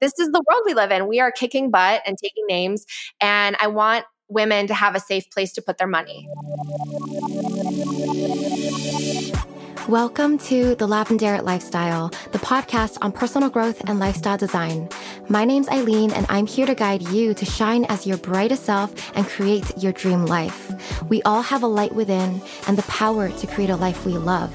this is the world we live in. We are kicking butt and taking names. And I want women to have a safe place to put their money. Welcome to The Lavendaire Lifestyle, the podcast on personal growth and lifestyle design. My name's Eileen, and I'm here to guide you to shine as your brightest self and create your dream life. We all have a light within and the power to create a life we love.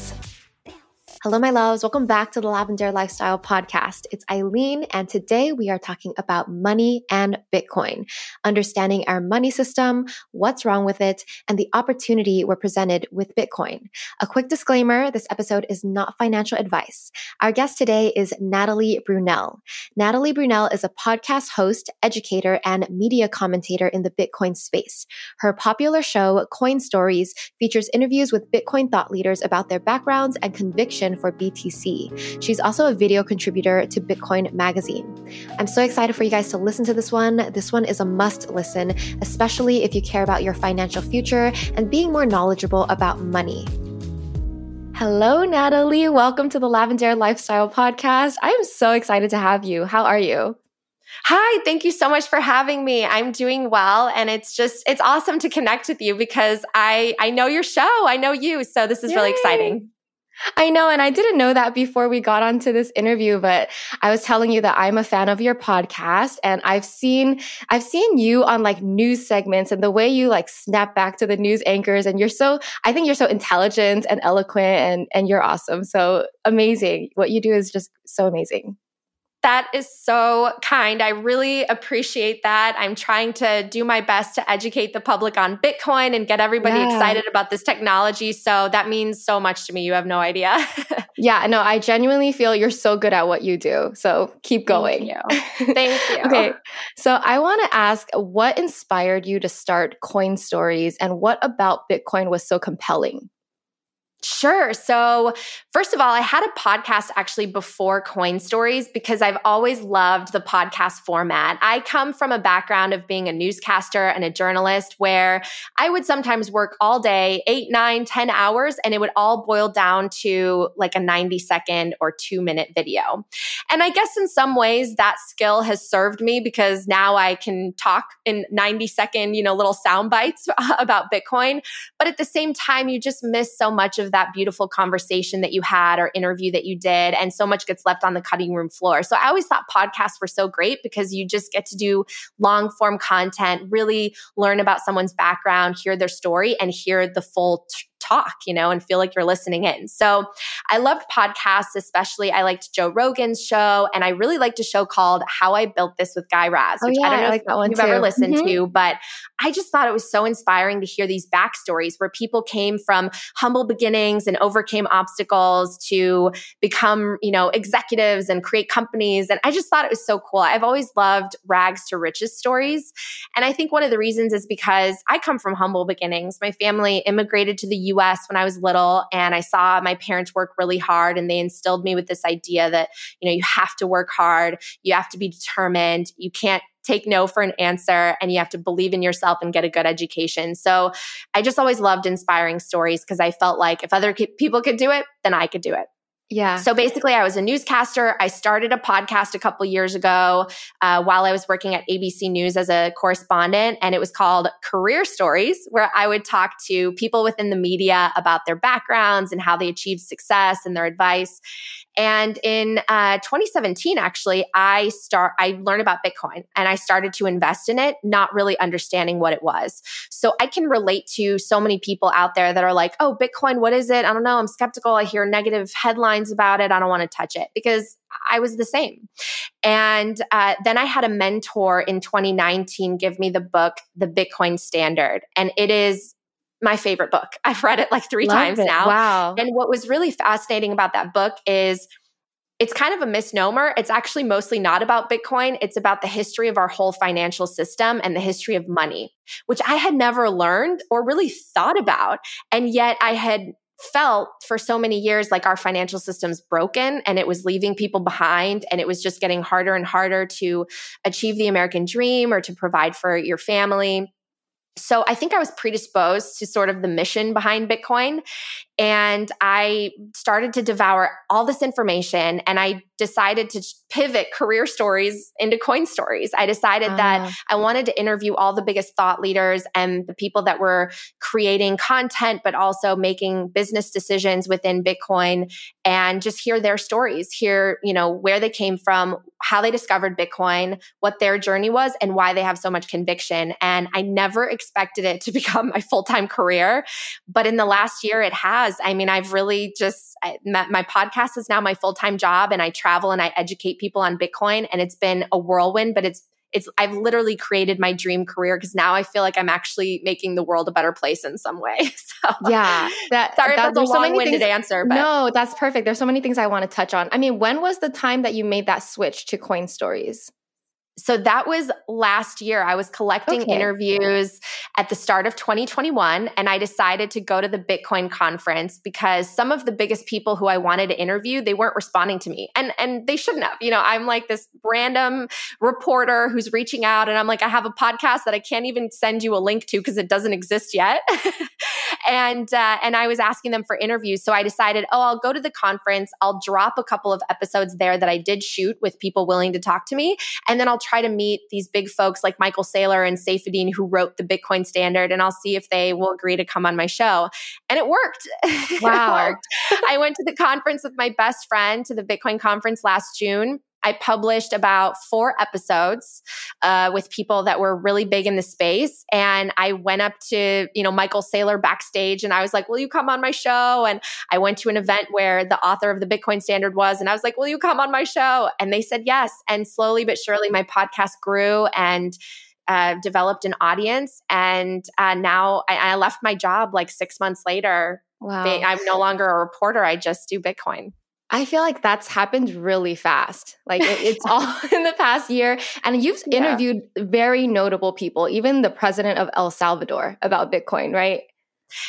Hello, my loves. Welcome back to the Lavendaire Lifestyle Podcast. It's Eileen, and today we are talking about money and Bitcoin, understanding our money system, what's wrong with it, and the opportunity we're presented with Bitcoin. A quick disclaimer this episode is not financial advice. Our guest today is Natalie Brunell. Natalie Brunell is a podcast host, educator, and media commentator in the Bitcoin space. Her popular show, Coin Stories, features interviews with Bitcoin thought leaders about their backgrounds and conviction for BTC. She's also a video contributor to Bitcoin Magazine. I'm so excited for you guys to listen to this one. This one is a must listen, especially if you care about your financial future and being more knowledgeable about money. Hello, Natalie. Welcome to the Lavendaire Lifestyle Podcast. I am so excited to have you. How are you? Hi, thank you so much for having me. I'm doing well and it's just it's awesome to connect with you because I I know your show. I know you. So this is Yay. really exciting. I know. And I didn't know that before we got onto this interview, but I was telling you that I'm a fan of your podcast and I've seen, I've seen you on like news segments and the way you like snap back to the news anchors. And you're so, I think you're so intelligent and eloquent and, and you're awesome. So amazing. What you do is just so amazing. That is so kind. I really appreciate that. I'm trying to do my best to educate the public on Bitcoin and get everybody yeah. excited about this technology. So that means so much to me. You have no idea. yeah, no, I genuinely feel you're so good at what you do. So keep going. Thank you. Thank you. okay. So I want to ask what inspired you to start Coin Stories and what about Bitcoin was so compelling? Sure. So, first of all, I had a podcast actually before Coin Stories because I've always loved the podcast format. I come from a background of being a newscaster and a journalist where I would sometimes work all day, eight, nine, ten hours, and it would all boil down to like a 90 second or two minute video. And I guess in some ways that skill has served me because now I can talk in 90 second, you know, little sound bites about Bitcoin. But at the same time, you just miss so much of that beautiful conversation that you had or interview that you did. And so much gets left on the cutting room floor. So I always thought podcasts were so great because you just get to do long form content, really learn about someone's background, hear their story, and hear the full talk, you know, and feel like you're listening in. So I loved podcasts, especially I liked Joe Rogan's show. And I really liked a show called How I Built This with Guy Raz, oh, which yeah, I don't know I like if you've too. ever listened mm-hmm. to, but I just thought it was so inspiring to hear these backstories where people came from humble beginnings and overcame obstacles to become, you know, executives and create companies. And I just thought it was so cool. I've always loved rags to riches stories. And I think one of the reasons is because I come from humble beginnings. My family immigrated to the US when I was little and I saw my parents work really hard and they instilled me with this idea that, you know, you have to work hard, you have to be determined, you can't take no for an answer and you have to believe in yourself and get a good education. So I just always loved inspiring stories because I felt like if other people could do it, then I could do it. Yeah. So basically, I was a newscaster. I started a podcast a couple years ago uh, while I was working at ABC News as a correspondent, and it was called Career Stories, where I would talk to people within the media about their backgrounds and how they achieved success and their advice. And in uh, 2017, actually, I start I learned about Bitcoin and I started to invest in it, not really understanding what it was. So I can relate to so many people out there that are like, "Oh, Bitcoin, what is it? I don't know. I'm skeptical. I hear negative headlines about it. I don't want to touch it." Because I was the same. And uh, then I had a mentor in 2019 give me the book, The Bitcoin Standard. And it is my favorite book. I've read it like three Love times it. now. Wow. And what was really fascinating about that book is it's kind of a misnomer. It's actually mostly not about Bitcoin. It's about the history of our whole financial system and the history of money, which I had never learned or really thought about. And yet I had felt for so many years like our financial system's broken and it was leaving people behind and it was just getting harder and harder to achieve the American dream or to provide for your family. So I think I was predisposed to sort of the mission behind Bitcoin. And I started to devour all this information and I decided to pivot career stories into coin stories. I decided uh. that ah. I wanted to interview all the biggest thought leaders and the people that were creating content, but also making business decisions within Bitcoin and just hear their stories, hear, you know, where they came from, how they discovered Bitcoin, what their journey was, and why they have so much conviction. And I never expected it to become my full time career. But in the last year, it has. I mean, I've really just, I, my, my podcast is now my full time job, and I travel and I educate people on Bitcoin. And it's been a whirlwind, but it's it's I've literally created my dream career because now I feel like I'm actually making the world a better place in some way. So yeah, that sorry that, that's a long-winded so answer, but no, that's perfect. There's so many things I want to touch on. I mean, when was the time that you made that switch to coin stories? So that was last year. I was collecting okay. interviews at the start of 2021, and I decided to go to the Bitcoin conference because some of the biggest people who I wanted to interview, they weren't responding to me. And and they shouldn't have. You know, I'm like this random reporter who's reaching out and I'm like, I have a podcast that I can't even send you a link to because it doesn't exist yet. and uh, and I was asking them for interviews. So I decided, oh, I'll go to the conference. I'll drop a couple of episodes there that I did shoot with people willing to talk to me, and then I'll try to meet these big folks like Michael Saylor and Saifedean who wrote the Bitcoin Standard, and I'll see if they will agree to come on my show. And it worked. Wow. it worked. I went to the conference with my best friend to the Bitcoin conference last June I published about four episodes uh, with people that were really big in the space. And I went up to, you know, Michael Saylor backstage and I was like, Will you come on my show? And I went to an event where the author of the Bitcoin Standard was. And I was like, Will you come on my show? And they said yes. And slowly but surely, my podcast grew and uh, developed an audience. And uh, now I, I left my job like six months later. Wow. I'm no longer a reporter. I just do Bitcoin. I feel like that's happened really fast. Like it, it's all in the past year. And you've yeah. interviewed very notable people, even the president of El Salvador about Bitcoin, right?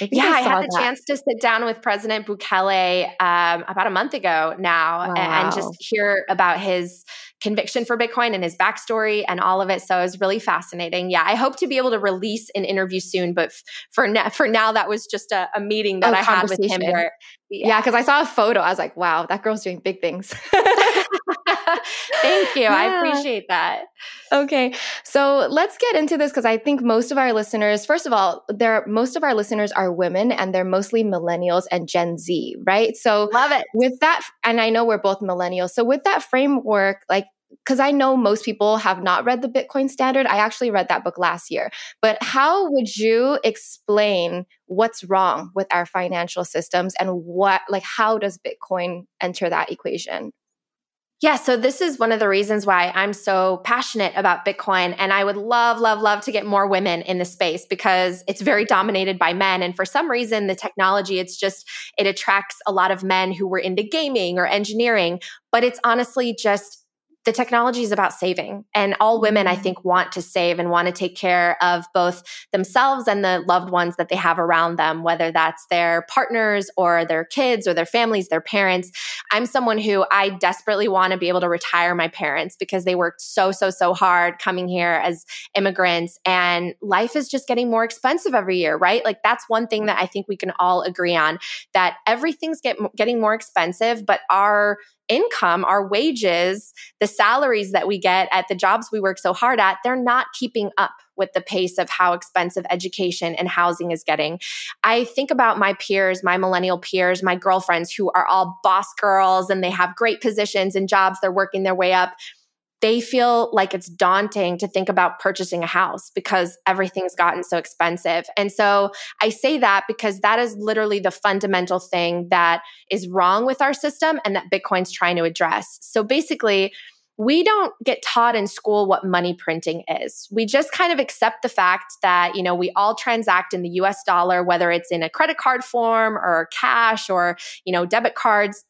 I yeah, I, I had the that. chance to sit down with President Bukele um, about a month ago now wow. and just hear about his conviction for Bitcoin and his backstory and all of it. So it was really fascinating. Yeah, I hope to be able to release an interview soon, but f- for now, for now, that was just a, a meeting that oh, I had with him. Where, yeah, because yeah, I saw a photo. I was like, wow, that girl's doing big things. Thank you. Yeah. I appreciate that. Okay. So let's get into this because I think most of our listeners, first of all, there most of our listeners are women and they're mostly millennials and Gen Z, right? So love it. With that, and I know we're both millennials. So with that framework, like because I know most people have not read the Bitcoin Standard. I actually read that book last year. But how would you explain what's wrong with our financial systems and what, like, how does Bitcoin enter that equation? Yeah, so this is one of the reasons why I'm so passionate about Bitcoin. And I would love, love, love to get more women in the space because it's very dominated by men. And for some reason, the technology, it's just, it attracts a lot of men who were into gaming or engineering. But it's honestly just the technology is about saving and all women i mm-hmm. think want to save and want to take care of both themselves and the loved ones that they have around them whether that's their partners or their kids or their families their parents i'm someone who i desperately want to be able to retire my parents because they worked so so so hard coming here as immigrants and life is just getting more expensive every year right like that's one thing that i think we can all agree on that everything's get, getting more expensive but our income, our wages, the salaries that we get at the jobs we work so hard at, they're not keeping up with the pace of how expensive education and housing is getting. I think about my peers, my millennial peers, my girlfriends who are all boss girls and they have great positions and jobs, they're working their way up they feel like it's daunting to think about purchasing a house because everything's gotten so expensive. And so I say that because that is literally the fundamental thing that is wrong with our system and that Bitcoin's trying to address. So basically, we don't get taught in school what money printing is. We just kind of accept the fact that, you know, we all transact in the US dollar, whether it's in a credit card form or cash or, you know, debit cards.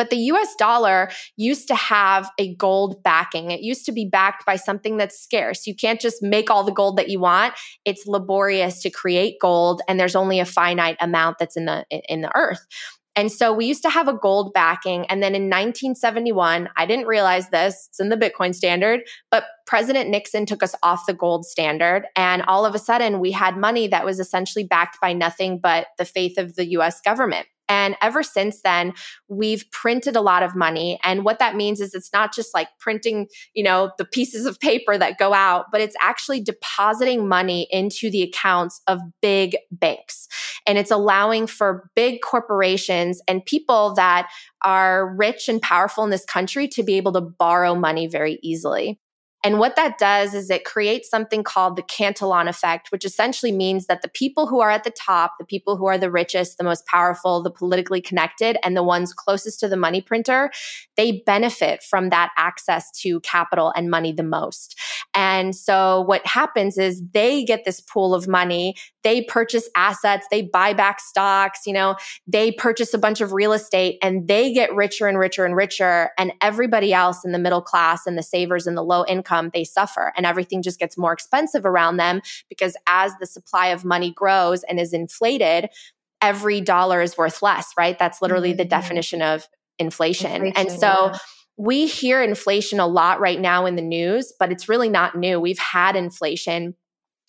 But the US dollar used to have a gold backing. It used to be backed by something that's scarce. You can't just make all the gold that you want. It's laborious to create gold and there's only a finite amount that's in the in the earth. And so we used to have a gold backing. And then in 1971, I didn't realize this, it's in the Bitcoin standard, but President Nixon took us off the gold standard. And all of a sudden, we had money that was essentially backed by nothing but the faith of the US government. And ever since then, we've printed a lot of money. And what that means is it's not just like printing, you know, the pieces of paper that go out, but it's actually depositing money into the accounts of big banks. And it's allowing for big corporations and people that are rich and powerful in this country to be able to borrow money very easily. And what that does is it creates something called the Cantillon effect, which essentially means that the people who are at the top, the people who are the richest, the most powerful, the politically connected, and the ones closest to the money printer, they benefit from that access to capital and money the most. And so what happens is they get this pool of money, they purchase assets, they buy back stocks, you know, they purchase a bunch of real estate and they get richer and richer and richer. And everybody else in the middle class and the savers and the low income they suffer and everything just gets more expensive around them because as the supply of money grows and is inflated, every dollar is worth less, right? That's literally mm-hmm. the definition of inflation. inflation and so yeah. we hear inflation a lot right now in the news, but it's really not new. We've had inflation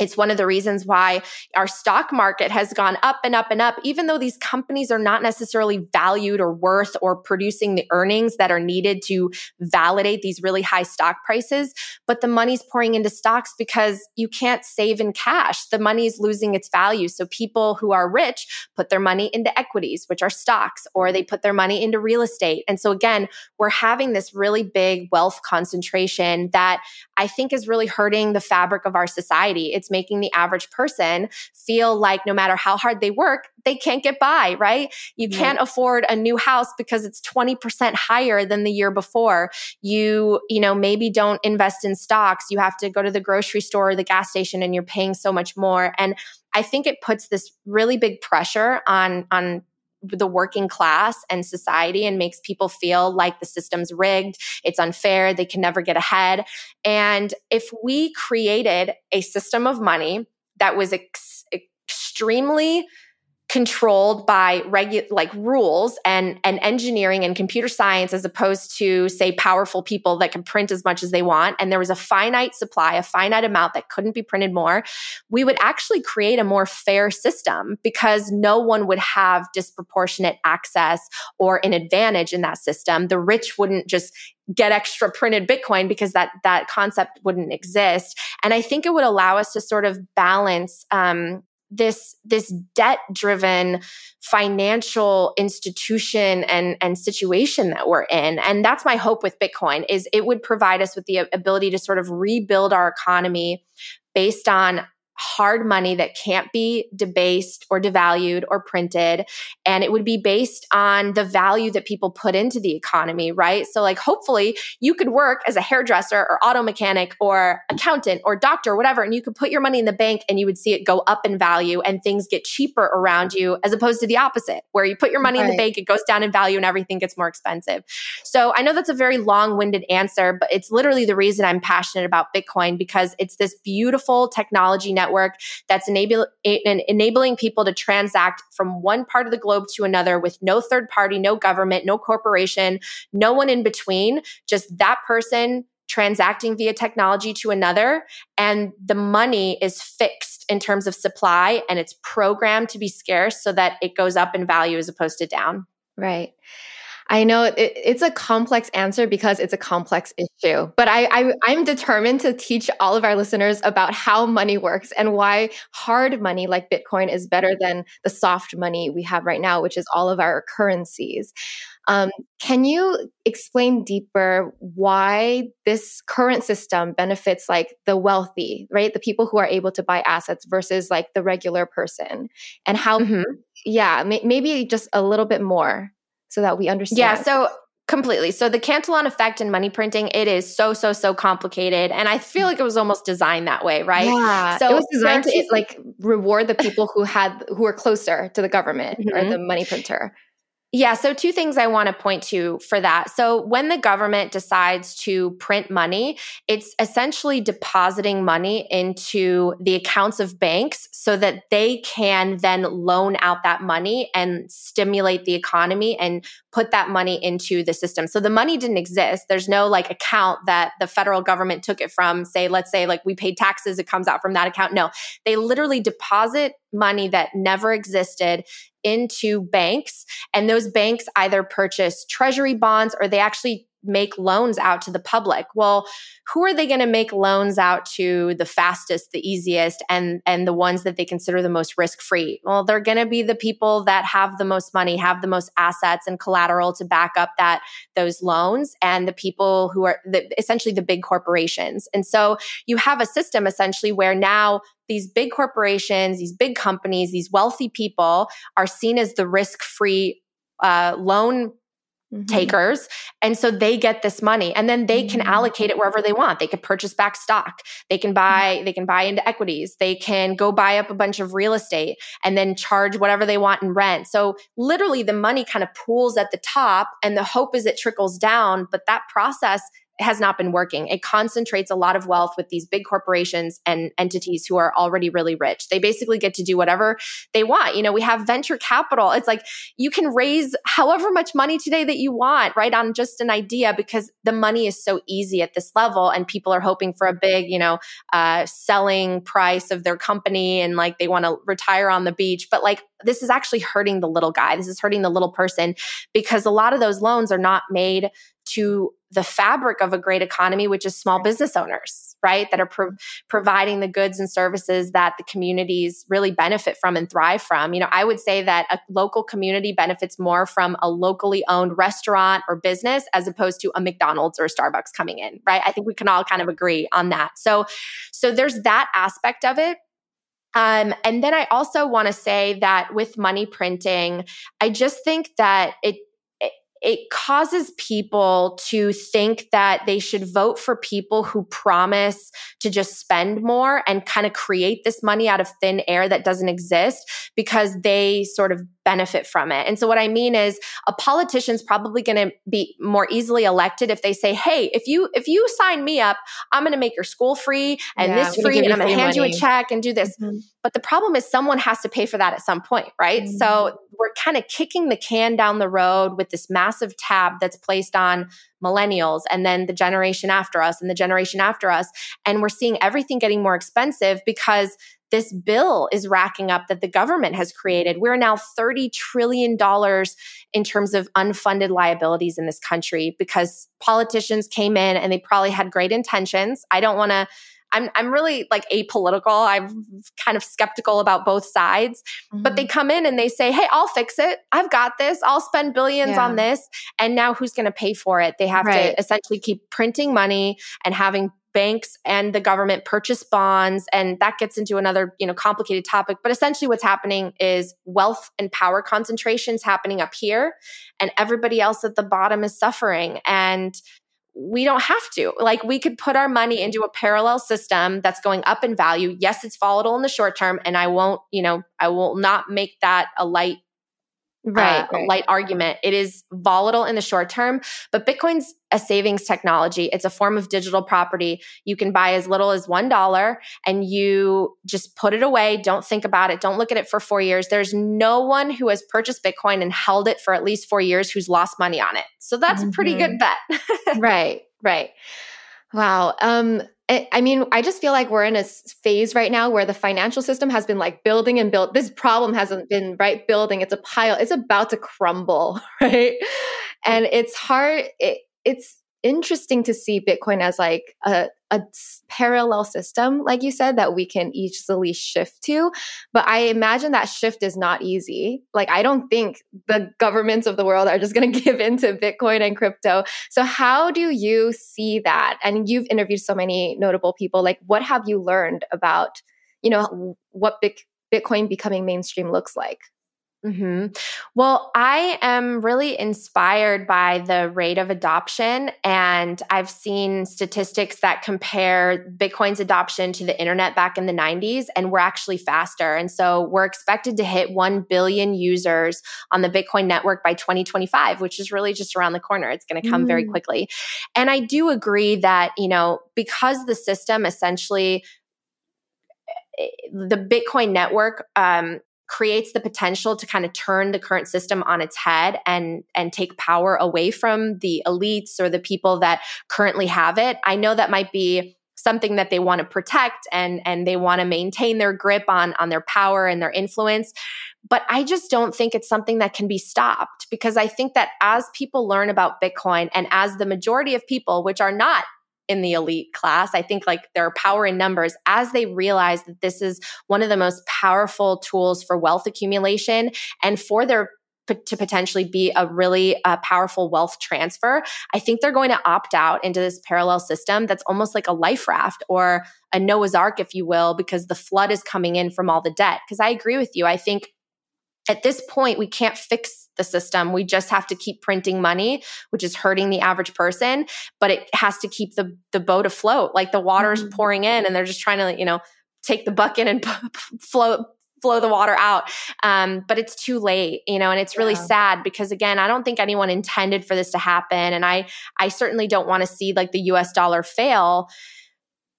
it's one of the reasons why our stock market has gone up and up and up, even though these companies are not necessarily valued or worth or producing the earnings that are needed to validate these really high stock prices. But the money's pouring into stocks because you can't save in cash. The money is losing its value. So people who are rich put their money into equities, which are stocks, or they put their money into real estate. And so again, we're having this really big wealth concentration that I think is really hurting the fabric of our society. It's making the average person feel like no matter how hard they work, they can't get by, right? You can't afford a new house because it's 20% higher than the year before. You, you know, maybe don't invest in stocks. You have to go to the grocery store or the gas station and you're paying so much more. And I think it puts this really big pressure on on the working class and society and makes people feel like the system's rigged, it's unfair, they can never get ahead. And if we created a system of money that was ex- extremely controlled by regu- like rules and and engineering and computer science as opposed to say powerful people that can print as much as they want. And there was a finite supply a finite amount that couldn't be printed more. We would actually create a more fair system because no one would have disproportionate access or an advantage in that system. The rich wouldn't just get extra printed bitcoin because that that concept wouldn't exist. And i think it would allow us to sort of balance um, this this debt driven financial institution and and situation that we're in. And that's my hope with bitcoin is it would provide us with the ability to sort of rebuild our economy based on hard money that can't be debased or devalued or printed. And it would be based on the value that people put into the economy, right? So, like, hopefully you could work as a hairdresser or auto mechanic or accountant or doctor or whatever, and you could put your money in the bank and you would see it go up in value and things get cheaper around you, as opposed to the opposite, where you put your money right. in the bank, it goes down in value and everything gets more expensive. So, I know that's a very long winded answer, but it's literally the reason I'm passionate about Bitcoin because it's this beautiful technology network network that's enable, enabling people to transact from one part of the globe to another with no third party, no government, no corporation, no one in between, just that person transacting via technology to another. And the money is fixed in terms of supply and it's programmed to be scarce so that it goes up in value as opposed to down. Right. I know it, it's a complex answer because it's a complex issue, but I, I I'm determined to teach all of our listeners about how money works and why hard money like Bitcoin is better than the soft money we have right now, which is all of our currencies. Um, can you explain deeper why this current system benefits like the wealthy, right? The people who are able to buy assets versus like the regular person, and how? Mm-hmm. Yeah, may- maybe just a little bit more so that we understand. Yeah. So completely. So the Cantillon effect in money printing, it is so, so, so complicated. And I feel like it was almost designed that way, right? Yeah. So it was designed to like reward the people who had who were closer to the government mm-hmm. or the money printer. Yeah, so two things I want to point to for that. So, when the government decides to print money, it's essentially depositing money into the accounts of banks so that they can then loan out that money and stimulate the economy and put that money into the system. So, the money didn't exist. There's no like account that the federal government took it from. Say, let's say like we paid taxes, it comes out from that account. No, they literally deposit money that never existed into banks. And those banks either purchase treasury bonds or they actually make loans out to the public. Well, who are they going to make loans out to the fastest, the easiest and and the ones that they consider the most risk-free? Well, they're going to be the people that have the most money, have the most assets and collateral to back up that those loans and the people who are the, essentially the big corporations. And so you have a system essentially where now these big corporations, these big companies, these wealthy people are seen as the risk free uh, loan Mm-hmm. takers. And so they get this money and then they can mm-hmm. allocate it wherever they want. They can purchase back stock. They can buy, mm-hmm. they can buy into equities. They can go buy up a bunch of real estate and then charge whatever they want in rent. So literally the money kind of pools at the top and the hope is it trickles down. But that process has not been working. It concentrates a lot of wealth with these big corporations and entities who are already really rich. They basically get to do whatever they want. You know, we have venture capital. It's like you can raise however much money today that you want, right, on just an idea because the money is so easy at this level and people are hoping for a big, you know, uh, selling price of their company and like they want to retire on the beach. But like this is actually hurting the little guy. This is hurting the little person because a lot of those loans are not made to the fabric of a great economy, which is small business owners, right? That are pro- providing the goods and services that the communities really benefit from and thrive from. You know, I would say that a local community benefits more from a locally owned restaurant or business as opposed to a McDonald's or a Starbucks coming in, right? I think we can all kind of agree on that. So, so there's that aspect of it. Um, and then I also want to say that with money printing, I just think that it it causes people to think that they should vote for people who promise to just spend more and kind of create this money out of thin air that doesn't exist because they sort of benefit from it. And so what I mean is a politician's probably going to be more easily elected if they say, "Hey, if you if you sign me up, I'm going to make your school free and yeah, this free and I'm going to hand money. you a check and do this." Mm-hmm. But the problem is someone has to pay for that at some point, right? Mm-hmm. So we're kind of kicking the can down the road with this massive tab that's placed on millennials and then the generation after us and the generation after us. And we're seeing everything getting more expensive because this bill is racking up that the government has created. We're now $30 trillion in terms of unfunded liabilities in this country because politicians came in and they probably had great intentions. I don't want to I'm I'm really like apolitical. I'm kind of skeptical about both sides. Mm-hmm. But they mm-hmm. come in and they say, "Hey, I'll fix it. I've got this. I'll spend billions yeah. on this." And now who's going to pay for it? They have right. to essentially keep printing money and having banks and the government purchase bonds and that gets into another you know complicated topic but essentially what's happening is wealth and power concentrations happening up here and everybody else at the bottom is suffering and we don't have to. Like we could put our money into a parallel system that's going up in value. Yes, it's volatile in the short term and I won't, you know, I will not make that a light right, uh, right. light argument. It is volatile in the short term, but Bitcoin's a savings technology. It's a form of digital property. You can buy as little as $1 and you just put it away. Don't think about it. Don't look at it for four years. There's no one who has purchased Bitcoin and held it for at least four years who's lost money on it. So that's mm-hmm. a pretty good mm-hmm. bet. right, right. Wow. Um, I mean, I just feel like we're in a phase right now where the financial system has been like building and built. This problem hasn't been right building. It's a pile. It's about to crumble, right? And it's hard. It, it's interesting to see Bitcoin as like a, a parallel system, like you said, that we can easily shift to. But I imagine that shift is not easy. Like, I don't think the governments of the world are just going to give into Bitcoin and crypto. So, how do you see that? And you've interviewed so many notable people. Like, what have you learned about, you know, what Bitcoin becoming mainstream looks like? Mm-hmm. Well, I am really inspired by the rate of adoption. And I've seen statistics that compare Bitcoin's adoption to the internet back in the 90s, and we're actually faster. And so we're expected to hit 1 billion users on the Bitcoin network by 2025, which is really just around the corner. It's going to come mm. very quickly. And I do agree that, you know, because the system essentially eh, the Bitcoin network um, creates the potential to kind of turn the current system on its head and and take power away from the elites or the people that currently have it. I know that might be something that they want to protect and and they want to maintain their grip on on their power and their influence but i just don't think it's something that can be stopped because i think that as people learn about bitcoin and as the majority of people which are not in the elite class. I think like their power in numbers as they realize that this is one of the most powerful tools for wealth accumulation and for their to potentially be a really uh, powerful wealth transfer, I think they're going to opt out into this parallel system that's almost like a life raft or a Noah's Ark, if you will, because the flood is coming in from all the debt. Because I agree with you. I think at this point, we can't fix the system. We just have to keep printing money, which is hurting the average person, but it has to keep the, the boat afloat. Like the water's mm-hmm. pouring in and they're just trying to, you know, take the bucket and float flow the water out. Um, but it's too late, you know, and it's really yeah. sad because again, I don't think anyone intended for this to happen. And I I certainly don't want to see like the US dollar fail.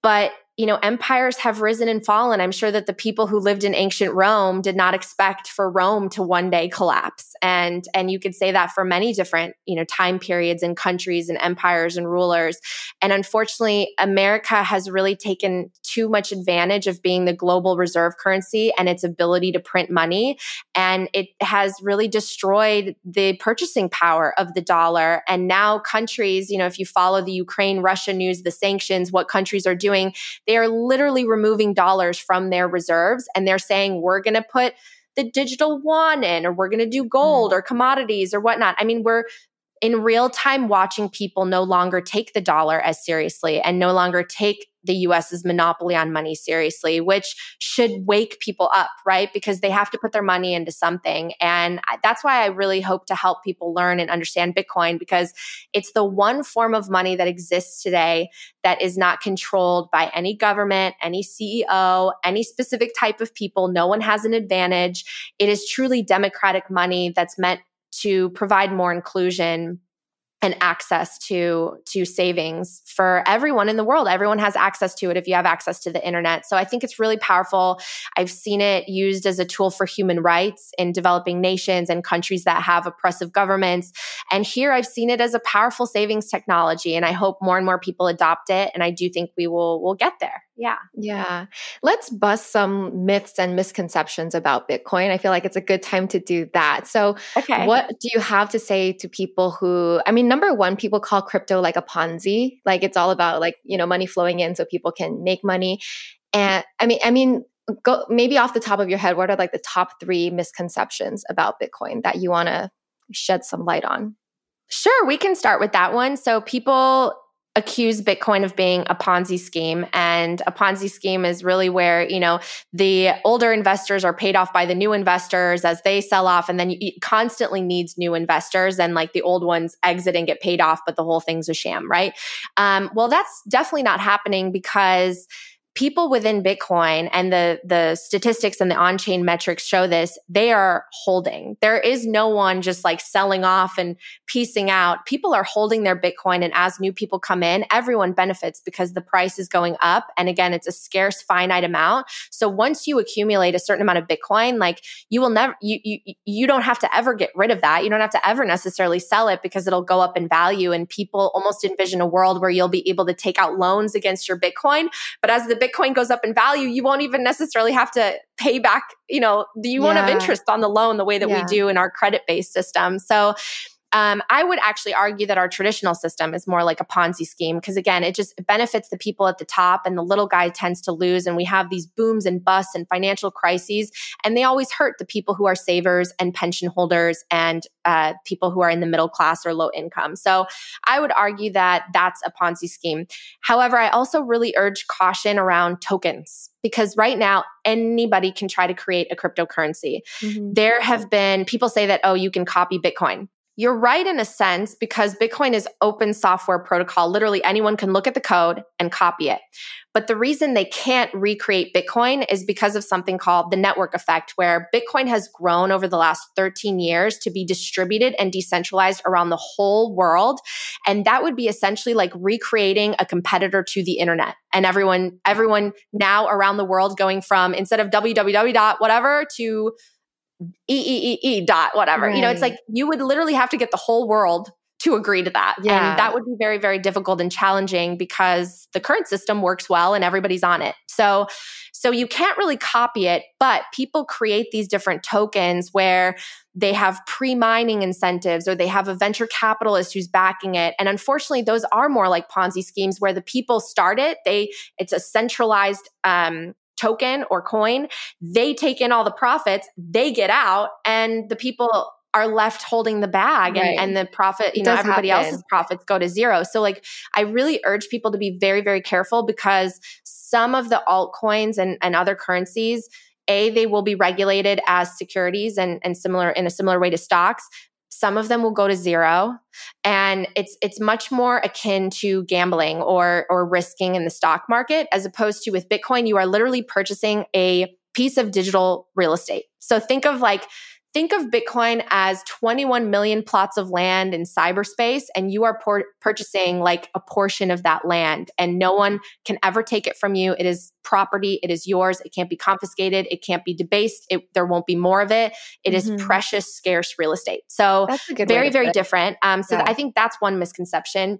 But you know, empires have risen and fallen. I'm sure that the people who lived in ancient Rome did not expect for Rome to one day collapse. And and you could say that for many different, you know, time periods and countries and empires and rulers. And unfortunately, America has really taken too much advantage of being the global reserve currency and its ability to print money. And it has really destroyed the purchasing power of the dollar. And now countries, you know, if you follow the Ukraine Russia news, the sanctions, what countries are doing they are literally removing dollars from their reserves and they're saying, we're going to put the digital one in, or we're going to do gold mm. or commodities or whatnot. I mean, we're in real time watching people no longer take the dollar as seriously and no longer take the US's monopoly on money seriously, which should wake people up, right? Because they have to put their money into something. And that's why I really hope to help people learn and understand Bitcoin because it's the one form of money that exists today that is not controlled by any government, any CEO, any specific type of people. No one has an advantage. It is truly democratic money that's meant to provide more inclusion and access to to savings for everyone in the world. Everyone has access to it if you have access to the internet. So i think it's really powerful. I've seen it used as a tool for human rights in developing nations and countries that have oppressive governments. And here i've seen it as a powerful savings technology and i hope more and more people adopt it and i do think we will will get there yeah. Yeah. Let's bust some myths and misconceptions about Bitcoin. I feel like it's a good time to do that. So, okay. what do you have to say to people who, I mean, number one, people call crypto like a Ponzi. Like it's all about like, you know, money flowing in so people can make money. And I mean, I mean, go maybe off the top of your head, what are like the top three misconceptions about Bitcoin that you want to shed some light on? Sure, we can start with that one. So people accuse Bitcoin of being a Ponzi scheme. And a Ponzi scheme is really where, you know, the older investors are paid off by the new investors as they sell off. And then it constantly needs new investors and like the old ones exit and get paid off, but the whole thing's a sham, right? Um, well, that's definitely not happening because people within Bitcoin and the the statistics and the on-chain metrics show this, they are holding. There is no one just like selling off and piecing out. People are holding their Bitcoin and as new people come in, everyone benefits because the price is going up and again, it's a scarce finite amount. So once you accumulate a certain amount of Bitcoin, like you will never you you you don't have to ever get rid of that. You don't have to ever necessarily sell it because it'll go up in value and people almost envision a world where you'll be able to take out loans against your Bitcoin, but as the Bitcoin goes up in value, you won't even necessarily have to pay back, you know, you won't have interest on the loan the way that yeah. we do in our credit based system. So Um, I would actually argue that our traditional system is more like a Ponzi scheme because, again, it just benefits the people at the top and the little guy tends to lose. And we have these booms and busts and financial crises, and they always hurt the people who are savers and pension holders and uh, people who are in the middle class or low income. So I would argue that that's a Ponzi scheme. However, I also really urge caution around tokens because right now anybody can try to create a cryptocurrency. Mm-hmm. There have been people say that, oh, you can copy Bitcoin. You're right in a sense because Bitcoin is open software protocol. Literally anyone can look at the code and copy it. But the reason they can't recreate Bitcoin is because of something called the network effect, where Bitcoin has grown over the last 13 years to be distributed and decentralized around the whole world. And that would be essentially like recreating a competitor to the internet. And everyone, everyone now around the world going from instead of www dot whatever to e e e e dot whatever. Right. You know, it's like you would literally have to get the whole world to agree to that. Yeah. And that would be very, very difficult and challenging because the current system works well and everybody's on it. So, so you can't really copy it, but people create these different tokens where they have pre-mining incentives or they have a venture capitalist who's backing it. And unfortunately, those are more like Ponzi schemes where the people start it. They, it's a centralized, um, token or coin, they take in all the profits, they get out, and the people are left holding the bag and, and the profit, you it know, everybody happen. else's profits go to zero. So like I really urge people to be very, very careful because some of the altcoins and, and other currencies, a they will be regulated as securities and, and similar in a similar way to stocks some of them will go to zero and it's it's much more akin to gambling or or risking in the stock market as opposed to with bitcoin you are literally purchasing a piece of digital real estate. So think of like think of Bitcoin as 21 million plots of land in cyberspace, and you are por- purchasing like a portion of that land, and no one can ever take it from you. It is property, it is yours. It can't be confiscated, it can't be debased, it, there won't be more of it. It mm-hmm. is precious, scarce real estate. So, very, very different. Um, so, yeah. I think that's one misconception.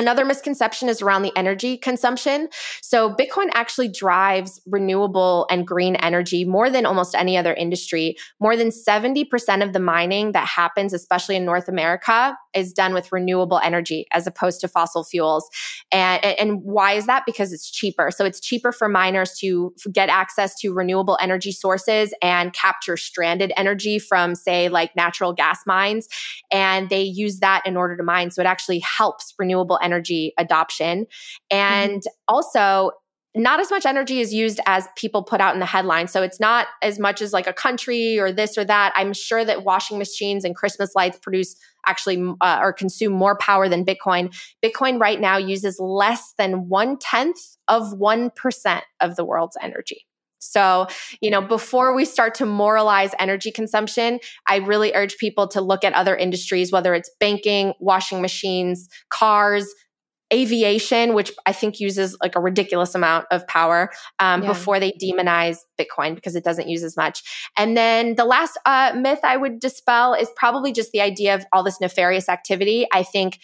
Another misconception is around the energy consumption. So, Bitcoin actually drives renewable and green energy more than almost any other industry. More than 70% of the mining that happens, especially in North America, is done with renewable energy as opposed to fossil fuels. And, and why is that? Because it's cheaper. So, it's cheaper for miners to get access to renewable energy sources and capture stranded energy from, say, like natural gas mines. And they use that in order to mine. So, it actually helps renewable energy energy adoption. And mm-hmm. also, not as much energy is used as people put out in the headline. So it's not as much as like a country or this or that. I'm sure that washing machines and Christmas lights produce actually uh, or consume more power than Bitcoin. Bitcoin right now uses less than one tenth of 1% of the world's energy. So, you know, before we start to moralize energy consumption, I really urge people to look at other industries, whether it's banking, washing machines, cars, aviation, which I think uses like a ridiculous amount of power um, yeah. before they demonize Bitcoin because it doesn't use as much. And then the last uh, myth I would dispel is probably just the idea of all this nefarious activity. I think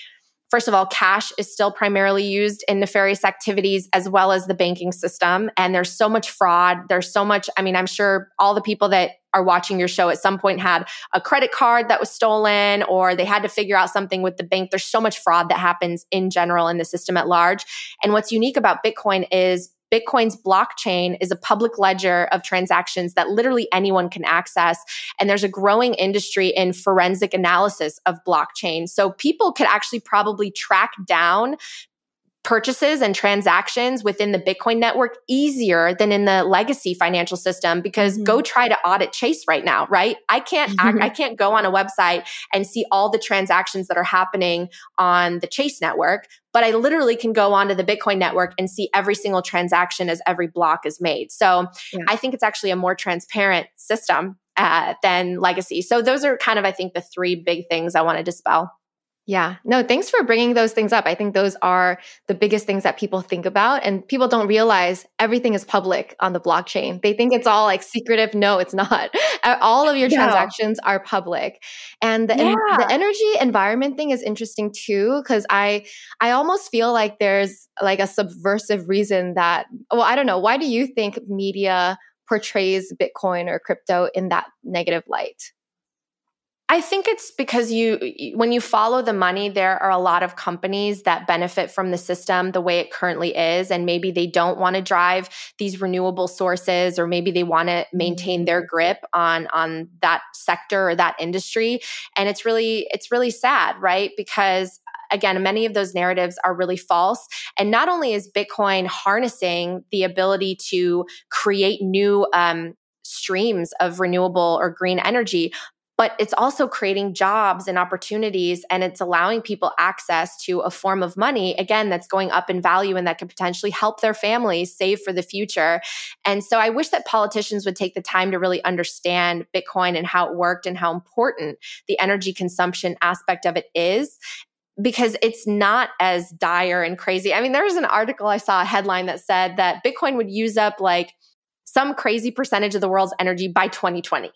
First of all, cash is still primarily used in nefarious activities as well as the banking system. And there's so much fraud. There's so much, I mean, I'm sure all the people that are watching your show at some point had a credit card that was stolen or they had to figure out something with the bank. There's so much fraud that happens in general in the system at large. And what's unique about Bitcoin is Bitcoin's blockchain is a public ledger of transactions that literally anyone can access. And there's a growing industry in forensic analysis of blockchain. So people could actually probably track down purchases and transactions within the Bitcoin network easier than in the legacy financial system because mm-hmm. go try to audit Chase right now, right? I can't mm-hmm. I, I can't go on a website and see all the transactions that are happening on the Chase network, but I literally can go onto the Bitcoin network and see every single transaction as every block is made. So yeah. I think it's actually a more transparent system uh, than legacy. So those are kind of, I think, the three big things I want to dispel. Yeah. No, thanks for bringing those things up. I think those are the biggest things that people think about. And people don't realize everything is public on the blockchain. They think it's all like secretive. No, it's not. all of your yeah. transactions are public. And the, yeah. en- the energy environment thing is interesting too, because I, I almost feel like there's like a subversive reason that, well, I don't know. Why do you think media portrays Bitcoin or crypto in that negative light? I think it's because you, when you follow the money, there are a lot of companies that benefit from the system the way it currently is. And maybe they don't want to drive these renewable sources, or maybe they want to maintain their mm. grip on, on that sector or that industry. And it's really, it's really sad, right? Because again, many of those narratives are really false. And not only is Bitcoin harnessing the ability to create new um, streams of renewable or green energy, but it's also creating jobs and opportunities and it's allowing people access to a form of money again that's going up in value and that could potentially help their families save for the future and so i wish that politicians would take the time to really understand bitcoin and how it worked and how important the energy consumption aspect of it is because it's not as dire and crazy. I mean, there was an article I saw a headline that said that Bitcoin would use up like some crazy percentage of the world's energy by 2020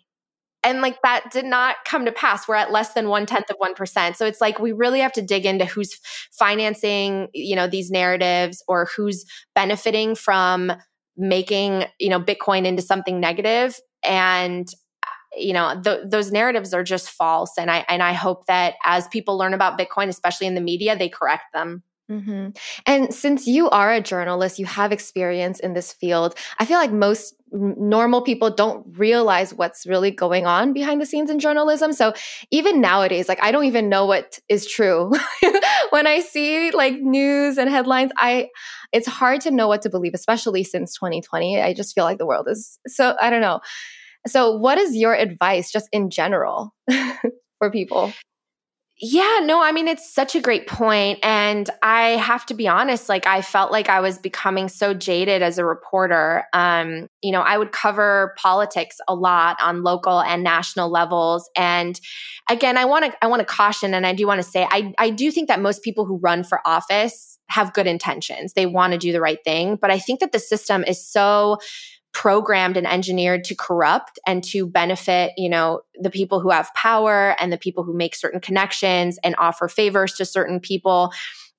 and like that did not come to pass. We're at less than one tenth of 1% so it's like we really have to dig into who's financing you know these narratives or who's benefiting from making you know bitcoin into something negative. And you know th- those narratives are just false. And i and i hope that as people learn about bitcoin especially in the media they correct them Mm-hmm. And since you are a journalist, you have experience in this field. I feel like most normal people don't realize what's really going on behind the scenes in journalism. So even nowadays, like I don't even know what is true. when I see like news and headlines, I it's hard to know what to believe, especially since 2020. I just feel like the world is so I don't know. So what is your advice just in general for people? Yeah, no, I mean, it's such a great point. And I have to be honest, like, I felt like I was becoming so jaded as a reporter. Um, you know, I would cover politics a lot on local and national levels. And again, I want to, I want to caution, and I do want to say, I, I do think that most people who run for office have good intentions. They want to do the right thing. But I think that the system is so programmed and engineered to corrupt and to benefit, you know, the people who have power and the people who make certain connections and offer favors to certain people.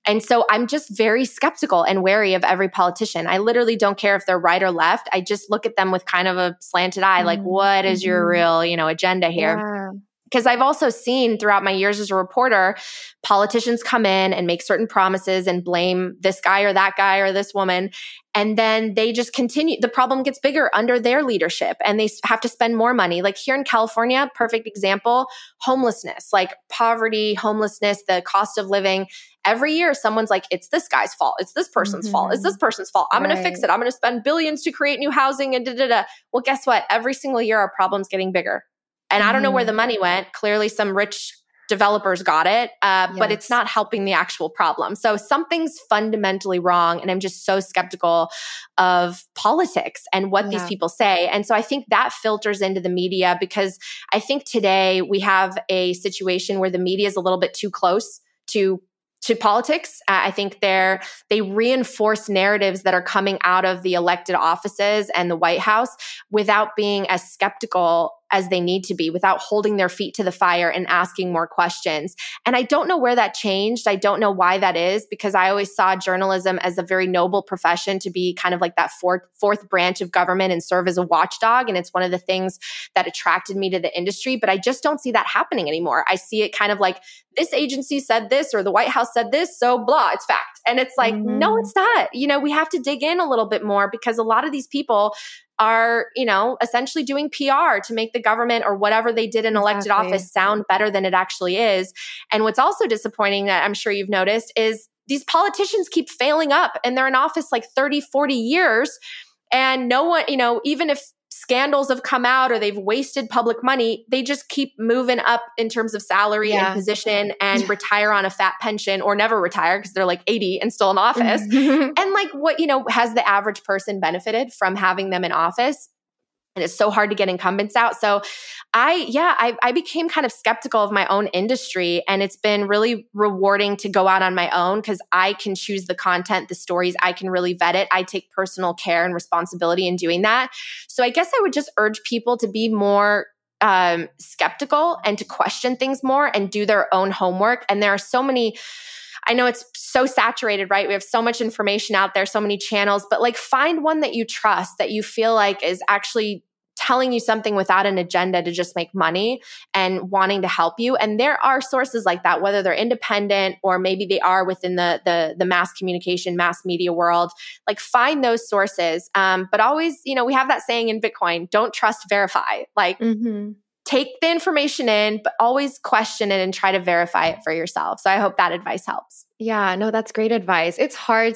And so I'm just very skeptical and wary of every politician. I literally don't care if they're right or left. I just look at them with kind of a slanted eye, mm-hmm. like, what is your mm-hmm. real, you know, agenda here? Yeah because I've also seen throughout my years as a reporter, politicians come in and make certain promises and blame this guy or that guy or this woman. And then they just continue. The problem gets bigger under their leadership and they have to spend more money. Like here in California, perfect example homelessness, like poverty, homelessness, the cost of living. Every year, someone's like, it's this guy's fault. It's this person's mm-hmm. fault. It's this person's fault. I'm right. going to fix it. I'm going to spend billions to create new housing and da da da. Well, guess what? Every single year, our problem's getting bigger and I don't know where the mm. money went. Clearly, some rich developers got it, uh, yes. but it's not helping the actual problem. So something's fundamentally wrong. And I'm just so skeptical of politics and what yeah. these people say. And so I think that filters into the media because I think today we have a situation where the media is a little bit too close to to politics. I think they're they reinforce narratives that are coming out of the elected offices and the White House without being as skeptical as they need to be without holding their feet to the fire and asking more questions. And I don't know where that changed. I don't know why that is because I always saw journalism as a very noble profession to be kind of like that fourth fourth branch of government and serve as a watchdog and it's one of the things that attracted me to the industry, but I just don't see that happening anymore. I see it kind of like this agency said this or the White House said this, so blah, it's fact. And it's like, mm-hmm. no, it's not. You know, we have to dig in a little bit more because a lot of these people are, you know, essentially doing PR to make the government or whatever they did in elected exactly. office sound better than it actually is. And what's also disappointing that I'm sure you've noticed is these politicians keep failing up and they're in office like 30, 40 years. And no one, you know, even if scandals have come out or they've wasted public money, they just keep moving up in terms of salary yeah. and position and retire on a fat pension or never retire because they're like 80 and still in office. Mm-hmm. and like what, you know, has the average person benefited from having them in office? And it's so hard to get incumbents out. So I, yeah, I, I, became kind of skeptical of my own industry and it's been really rewarding to go out on my own because I can choose the content, the stories, I can really vet it. I take personal care and responsibility in doing that. So I guess I would just urge people to be more um, skeptical and to question things more and do their own homework. And there are so many I know it's so saturated, right? We have so much information out there, so many channels, but like find one that you trust that you feel like is actually telling you something without an agenda to just make money and wanting to help you. And there are sources like that, whether they're independent or maybe they are within the the, the mass communication, mass media world. Like find those sources. Um, but always, you know, we have that saying in Bitcoin: don't trust, verify. Like. Mm-hmm take the information in, but always question it and try to verify it for yourself. So I hope that advice helps. Yeah, no, that's great advice. It's hard.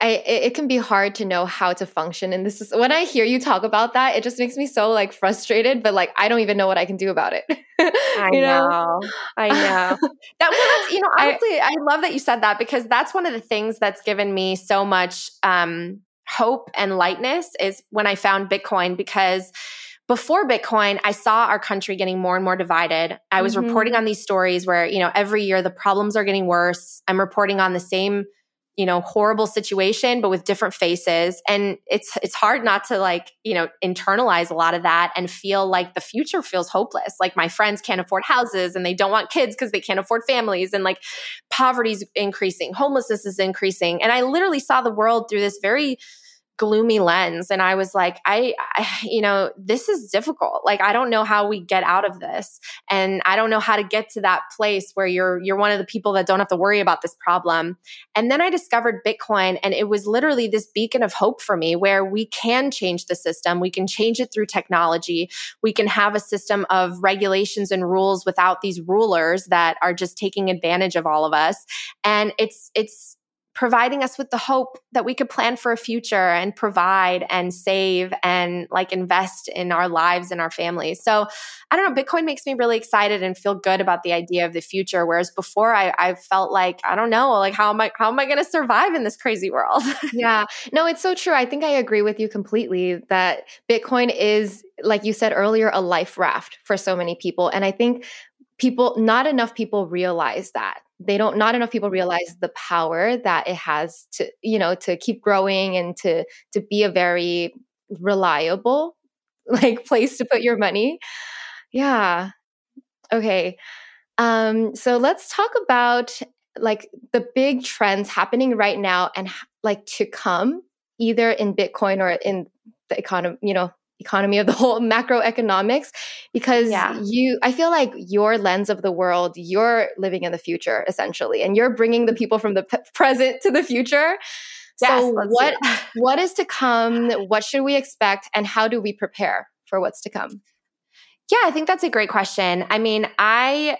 I, it, can be hard to know how to function. And this is when I hear you talk about that, it just makes me so like frustrated, but like I don't even know what I can do about it. I know? know? I know. that well, that's, you know, honestly, I, I, love that you said that because that's one of the things that's given me so much um, hope and lightness is when I found Bitcoin because before Bitcoin, I saw our country getting more and more divided. I was mm-hmm. reporting on these stories where, you know, every year the problems are getting worse. I'm reporting on the same, you know, horrible situation but with different faces and it's it's hard not to like, you know, internalize a lot of that and feel like the future feels hopeless. Like my friends can't afford houses and they don't want kids because they can't afford families and like poverty's increasing, homelessness is increasing. And I literally saw the world through this very gloomy lens and i was like I, I, you know this is difficult. Like i don't know how we get out of this and i don't know how to get to that place where you're you're one of the people that don't have to worry about this problem. And then i discovered bitcoin and it was literally this beacon of hope for me where we can change the system we can change it through technology we can have a system of regulations and rules without these rulers that are just taking advantage of all of us. And it's it's providing us with the hope that we could plan for a future and provide and save and like invest in our lives and our families. So I don't know, Bitcoin makes me really excited and feel good about the idea of the future. Whereas before I, I felt like, I don't know, like how am I how am I gonna survive in this crazy world? yeah. No, it's so true. I think I agree with you completely that Bitcoin is, like you said earlier, a life raft for so many people. And I think people not enough people realize that they don't not enough people realize the power that it has to you know to keep growing and to to be a very reliable like place to put your money. Yeah. Okay. Um so let's talk about like the big trends happening right now and like to come either in bitcoin or in the economy you know economy of the whole macroeconomics because yeah. you i feel like your lens of the world you're living in the future essentially and you're bringing the people from the p- present to the future. Yes, so what what is to come? What should we expect? And how do we prepare for what's to come? Yeah i think that's a great question. I mean i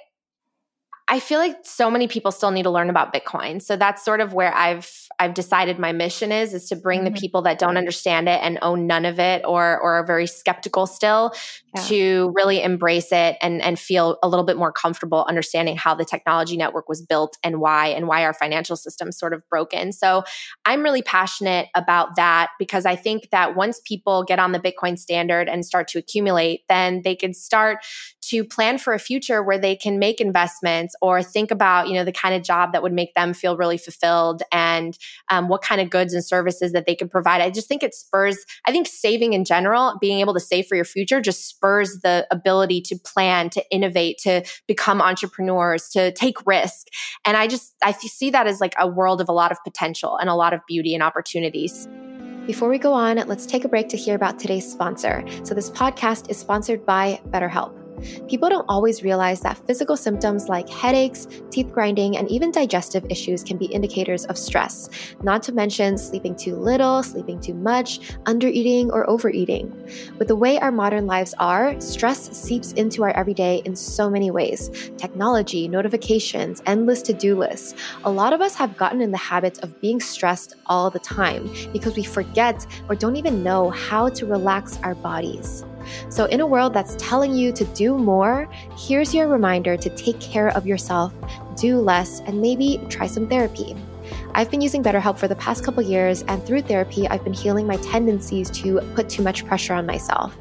I feel like so many people still need to learn about Bitcoin. So that's sort of where I've I've decided my mission is is to bring mm-hmm. the people that don't understand it and own none of it or or are very skeptical still yeah. to really embrace it and and feel a little bit more comfortable understanding how the technology network was built and why and why our financial system sort of broken. So I'm really passionate about that because I think that once people get on the Bitcoin standard and start to accumulate, then they can start to plan for a future where they can make investments or think about you know the kind of job that would make them feel really fulfilled and um, what kind of goods and services that they can provide i just think it spurs i think saving in general being able to save for your future just spurs the ability to plan to innovate to become entrepreneurs to take risk and i just i see that as like a world of a lot of potential and a lot of beauty and opportunities before we go on, let's take a break to hear about today's sponsor. So, this podcast is sponsored by BetterHelp. People don't always realize that physical symptoms like headaches, teeth grinding, and even digestive issues can be indicators of stress, not to mention sleeping too little, sleeping too much, undereating, or overeating. With the way our modern lives are, stress seeps into our everyday in so many ways technology, notifications, endless to do lists. A lot of us have gotten in the habit of being stressed all the time because we forget or don't even know how to relax our bodies. So, in a world that's telling you to do more, here's your reminder to take care of yourself, do less, and maybe try some therapy. I've been using BetterHelp for the past couple years, and through therapy, I've been healing my tendencies to put too much pressure on myself.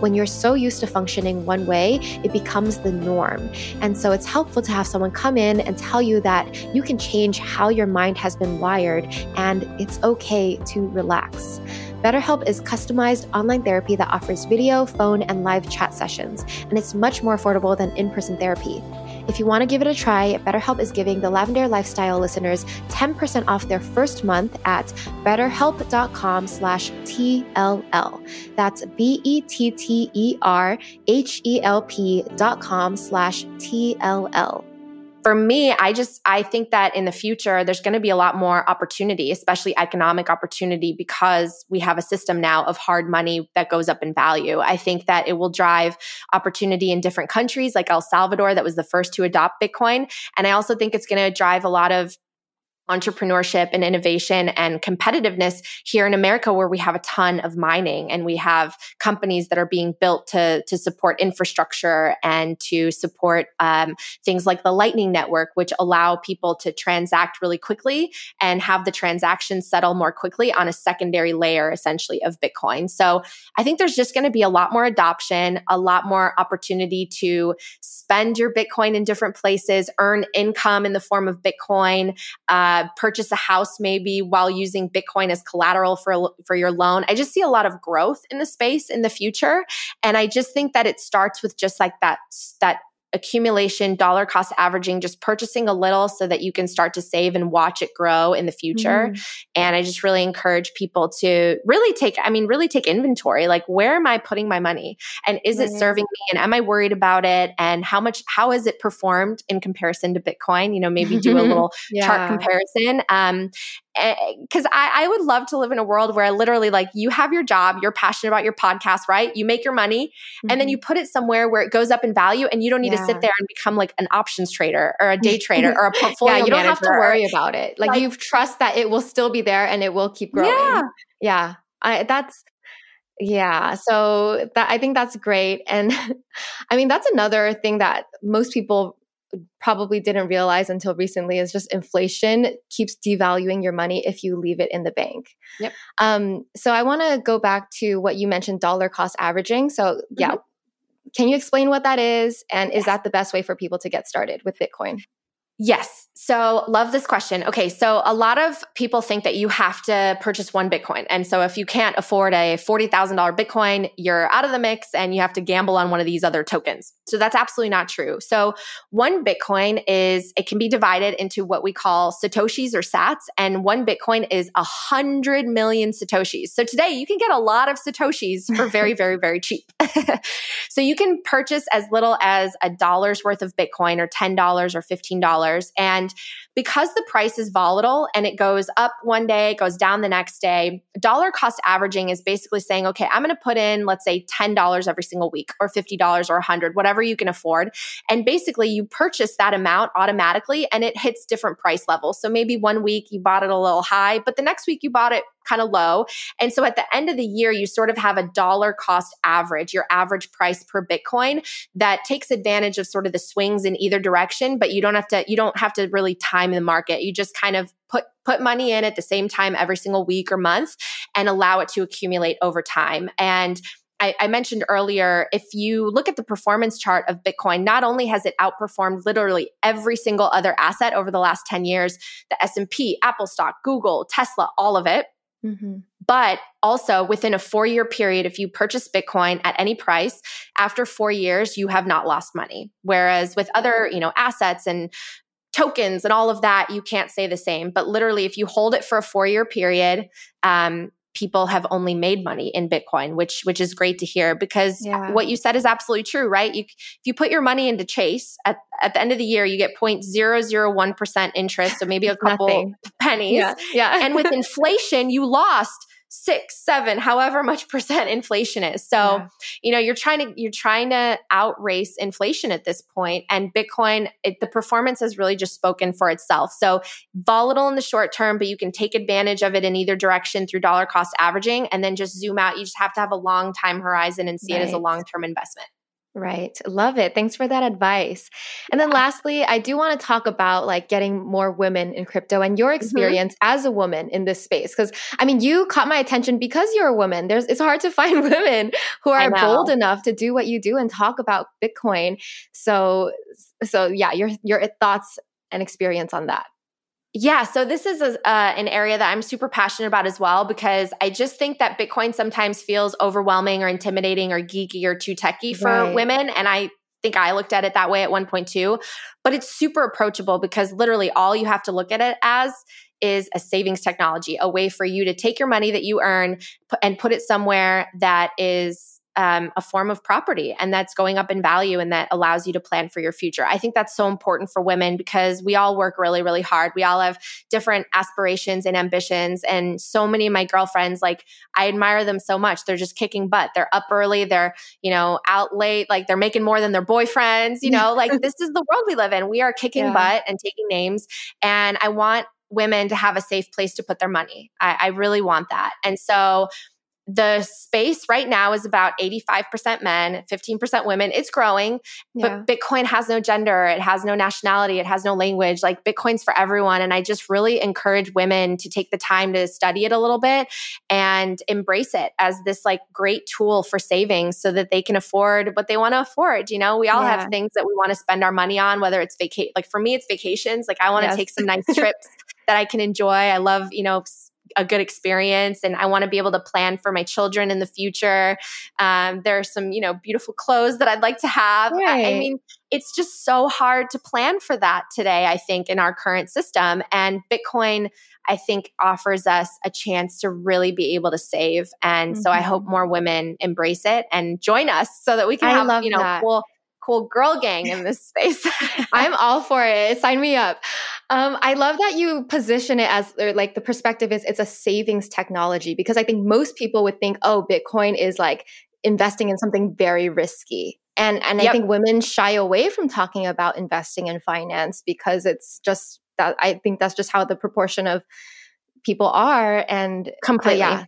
When you're so used to functioning one way, it becomes the norm. And so it's helpful to have someone come in and tell you that you can change how your mind has been wired, and it's okay to relax. BetterHelp is customized online therapy that offers video, phone, and live chat sessions, and it's much more affordable than in person therapy. If you want to give it a try, BetterHelp is giving the Lavendaire Lifestyle listeners 10% off their first month at betterhelp.com slash TLL. That's B-E-T-T-E-R-H-E-L-P dot com slash TLL for me, I just I think that in the future there's going to be a lot more opportunity, especially economic opportunity because we have a system now of hard money that goes up in value. I think that it will drive opportunity in different countries like El Salvador that was the first to adopt Bitcoin, and I also think it's going to drive a lot of entrepreneurship and innovation and competitiveness here in America where we have a ton of mining and we have companies that are being built to, to support infrastructure and to support um, things like the Lightning Network, which allow people to transact really quickly and have the transactions settle more quickly on a secondary layer essentially of Bitcoin. So I think there's just going to be a lot more adoption, a lot more opportunity to spend your Bitcoin in different places, earn income in the form of Bitcoin. Uh, uh, purchase a house maybe while using Bitcoin as collateral for, for your loan. I just see a lot of growth in the space in the future. And I just think that it starts with just like that, that accumulation, dollar cost averaging, just purchasing a little so that you can start to save and watch it grow in the future. Mm-hmm. And I just really encourage people to really take, I mean, really take inventory. Like, where am I putting my money? And is right. it serving me? And am I worried about it? And how much, how is it performed in comparison to Bitcoin? You know, maybe do a little yeah. chart comparison. Um, because I, I would love to live in a world where literally like you have your job you're passionate about your podcast right you make your money mm-hmm. and then you mm-hmm. put it somewhere where it goes up in value and you don't need yeah. to sit there and become like an options trader or a day trader or a portfolio yeah you don't have to worry about it like, like you trust that it will still be there and it will keep growing yeah yeah I, that's yeah so that i think that's great and i mean that's another thing that most people probably didn't realize until recently is just inflation keeps devaluing your money if you leave it in the bank. Yep. Um, so I want to go back to what you mentioned dollar cost averaging. So, yeah, mm-hmm. Can you explain what that is? And is that the best way for people to get started with Bitcoin? Yes. So, love this question. Okay. So, a lot of people think that you have to purchase one Bitcoin. And so, if you can't afford a $40,000 Bitcoin, you're out of the mix and you have to gamble on one of these other tokens. So, that's absolutely not true. So, one Bitcoin is, it can be divided into what we call Satoshis or sats. And one Bitcoin is a hundred million Satoshis. So, today you can get a lot of Satoshis for very, very, very cheap. so, you can purchase as little as a dollar's worth of Bitcoin or $10 or $15 And because the price is volatile and it goes up one day, it goes down the next day, dollar cost averaging is basically saying, okay, I'm going to put in, let's say $10 every single week or $50 or 100, whatever you can afford. And basically you purchase that amount automatically and it hits different price levels. So maybe one week you bought it a little high, but the next week you bought it kind of low. And so at the end of the year, you sort of have a dollar cost average, your average price per Bitcoin that takes advantage of sort of the swings in either direction, but you don't have to, you don't have to really time the market. You just kind of put put money in at the same time every single week or month and allow it to accumulate over time. And I, I, mentioned earlier, if you look at the performance chart of Bitcoin, not only has it outperformed literally every single other asset over the last 10 years, the S&P, Apple stock, Google, Tesla, all of it, Mm-hmm. But also within a four year period, if you purchase Bitcoin at any price, after four years, you have not lost money. Whereas with other, you know, assets and tokens and all of that, you can't say the same. But literally, if you hold it for a four year period, um, people have only made money in bitcoin which which is great to hear because yeah. what you said is absolutely true right you if you put your money into chase at, at the end of the year you get 0.001% interest so maybe a couple pennies yeah, yeah. and with inflation you lost six, seven, however much percent inflation is. So, yeah. you know, you're trying to you're trying to outrace inflation at this point, and Bitcoin, it, the performance has really just spoken for itself. So volatile in the short term, but you can take advantage of it in either direction through dollar cost averaging, and then just zoom out. You just have to have a long time horizon and see right. it as a long term investment. Right. Love it. Thanks for that advice. And then lastly, I do want to talk about like getting more women in crypto and your mm-hmm. experience mm-hmm. as a woman in this space cuz I mean, you caught my attention because you're a woman. There's it's hard to find women who are bold enough to do what you do and talk about Bitcoin. So so yeah, your your thoughts and experience on that. Yeah, so this is a, uh, an area that I'm super passionate about as well because I just think that Bitcoin sometimes feels overwhelming or intimidating or geeky or too techy for right. women. And I think I looked at it that way at one point too. But it's super approachable because literally all you have to look at it as is a savings technology, a way for you to take your money that you earn and put it somewhere that is um, a form of property and that's going up in value and that allows you to plan for your future. I think that's so important for women because we all work really, really hard. We all have different aspirations and ambitions. And so many of my girlfriends, like, I admire them so much. They're just kicking butt. They're up early. They're, you know, out late. Like, they're making more than their boyfriends. You know, like, this is the world we live in. We are kicking yeah. butt and taking names. And I want women to have a safe place to put their money. I, I really want that. And so, the space right now is about 85% men, 15% women. It's growing, yeah. but Bitcoin has no gender, it has no nationality, it has no language. Like Bitcoin's for everyone. And I just really encourage women to take the time to study it a little bit and embrace it as this like great tool for savings so that they can afford what they want to afford. You know, we all yeah. have things that we want to spend our money on, whether it's vacation, like for me, it's vacations. Like I want to yes. take some nice trips that I can enjoy. I love, you know, a good experience and I want to be able to plan for my children in the future. Um, there are some, you know, beautiful clothes that I'd like to have. Right. I, I mean, it's just so hard to plan for that today, I think, in our current system. And Bitcoin, I think, offers us a chance to really be able to save. And mm-hmm. so I hope mm-hmm. more women embrace it and join us so that we can I have, you know, that. Cool girl gang in this space. I'm all for it. Sign me up. Um, I love that you position it as like the perspective is it's a savings technology because I think most people would think, oh, Bitcoin is like investing in something very risky. And and yep. I think women shy away from talking about investing in finance because it's just that I think that's just how the proportion of people are and completely yeah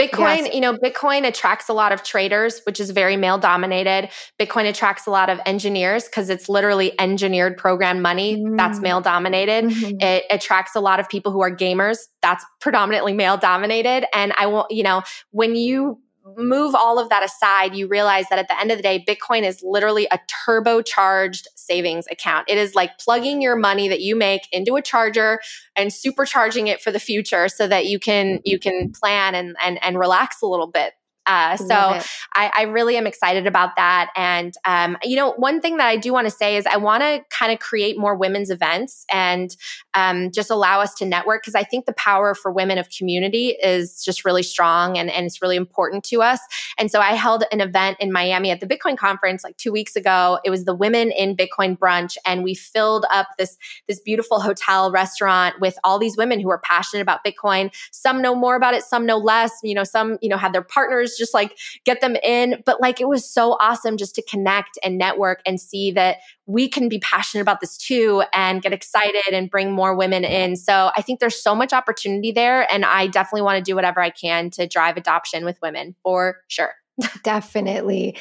Bitcoin, yes. you know, Bitcoin attracts a lot of traders, which is very male dominated. Bitcoin attracts a lot of engineers because it's literally engineered program money mm. that's male dominated. Mm-hmm. It attracts a lot of people who are gamers. That's predominantly male dominated. And I will, you know, when you move all of that aside, you realize that at the end of the day, Bitcoin is literally a turbocharged savings account. It is like plugging your money that you make into a charger and supercharging it for the future so that you can you can plan and and, and relax a little bit uh, so I, I, really am excited about that. And, um, you know, one thing that I do want to say is I want to kind of create more women's events and um, just allow us to network because I think the power for women of community is just really strong and, and it's really important to us. And so I held an event in Miami at the Bitcoin conference like two weeks ago. It was the Women in Bitcoin brunch, and we filled up this this beautiful hotel restaurant with all these women who are passionate about Bitcoin. Some know more about it, some know less. You know, some you know had their partners just like get them in. But like it was so awesome just to connect and network and see that we can be passionate about this too and get excited and bring more women in. So I think there's so much opportunity there. And I definitely want to do whatever I can to drive adoption with women for sure. Definitely.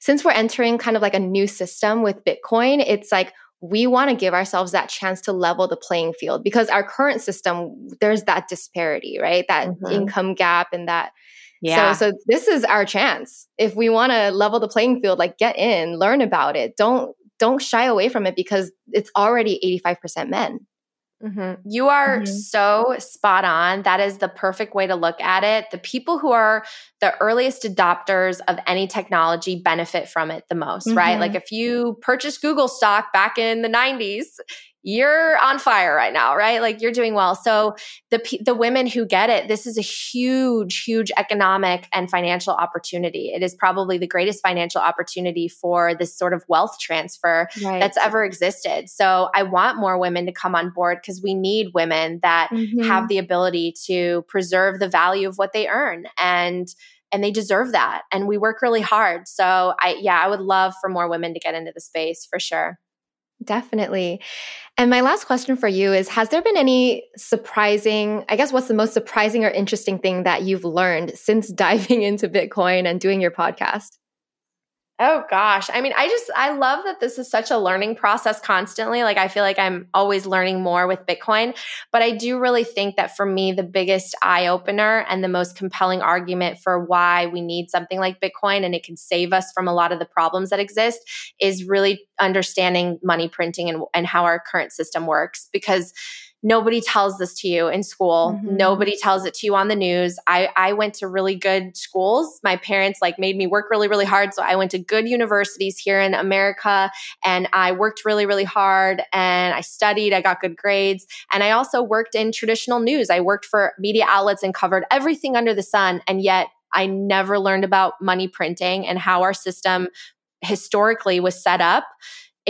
Since we're entering kind of like a new system with Bitcoin, it's like we want to give ourselves that chance to level the playing field because our current system, there's that disparity, right? That mm-hmm. income gap and that yeah. So, so this is our chance. If we want to level the playing field, like get in, learn about it. Don't don't shy away from it because it's already 85% men. Mm-hmm. You are mm-hmm. so spot on. That is the perfect way to look at it. The people who are the earliest adopters of any technology benefit from it the most, mm-hmm. right? Like if you purchase Google stock back in the 90s, you're on fire right now, right? Like you're doing well. So the the women who get it, this is a huge huge economic and financial opportunity. It is probably the greatest financial opportunity for this sort of wealth transfer right. that's ever existed. So I want more women to come on board because we need women that mm-hmm. have the ability to preserve the value of what they earn and and they deserve that and we work really hard. So I yeah, I would love for more women to get into the space for sure. Definitely. And my last question for you is Has there been any surprising, I guess, what's the most surprising or interesting thing that you've learned since diving into Bitcoin and doing your podcast? Oh gosh. I mean, I just I love that this is such a learning process constantly. Like I feel like I'm always learning more with Bitcoin, but I do really think that for me the biggest eye opener and the most compelling argument for why we need something like Bitcoin and it can save us from a lot of the problems that exist is really understanding money printing and and how our current system works because nobody tells this to you in school. Mm-hmm. Nobody tells it to you on the news. I, I went to really good schools. My parents like made me work really, really hard. So I went to good universities here in America and I worked really, really hard and I studied. I got good grades. And I also worked in traditional news. I worked for media outlets and covered everything under the sun. And yet I never learned about money printing and how our system historically was set up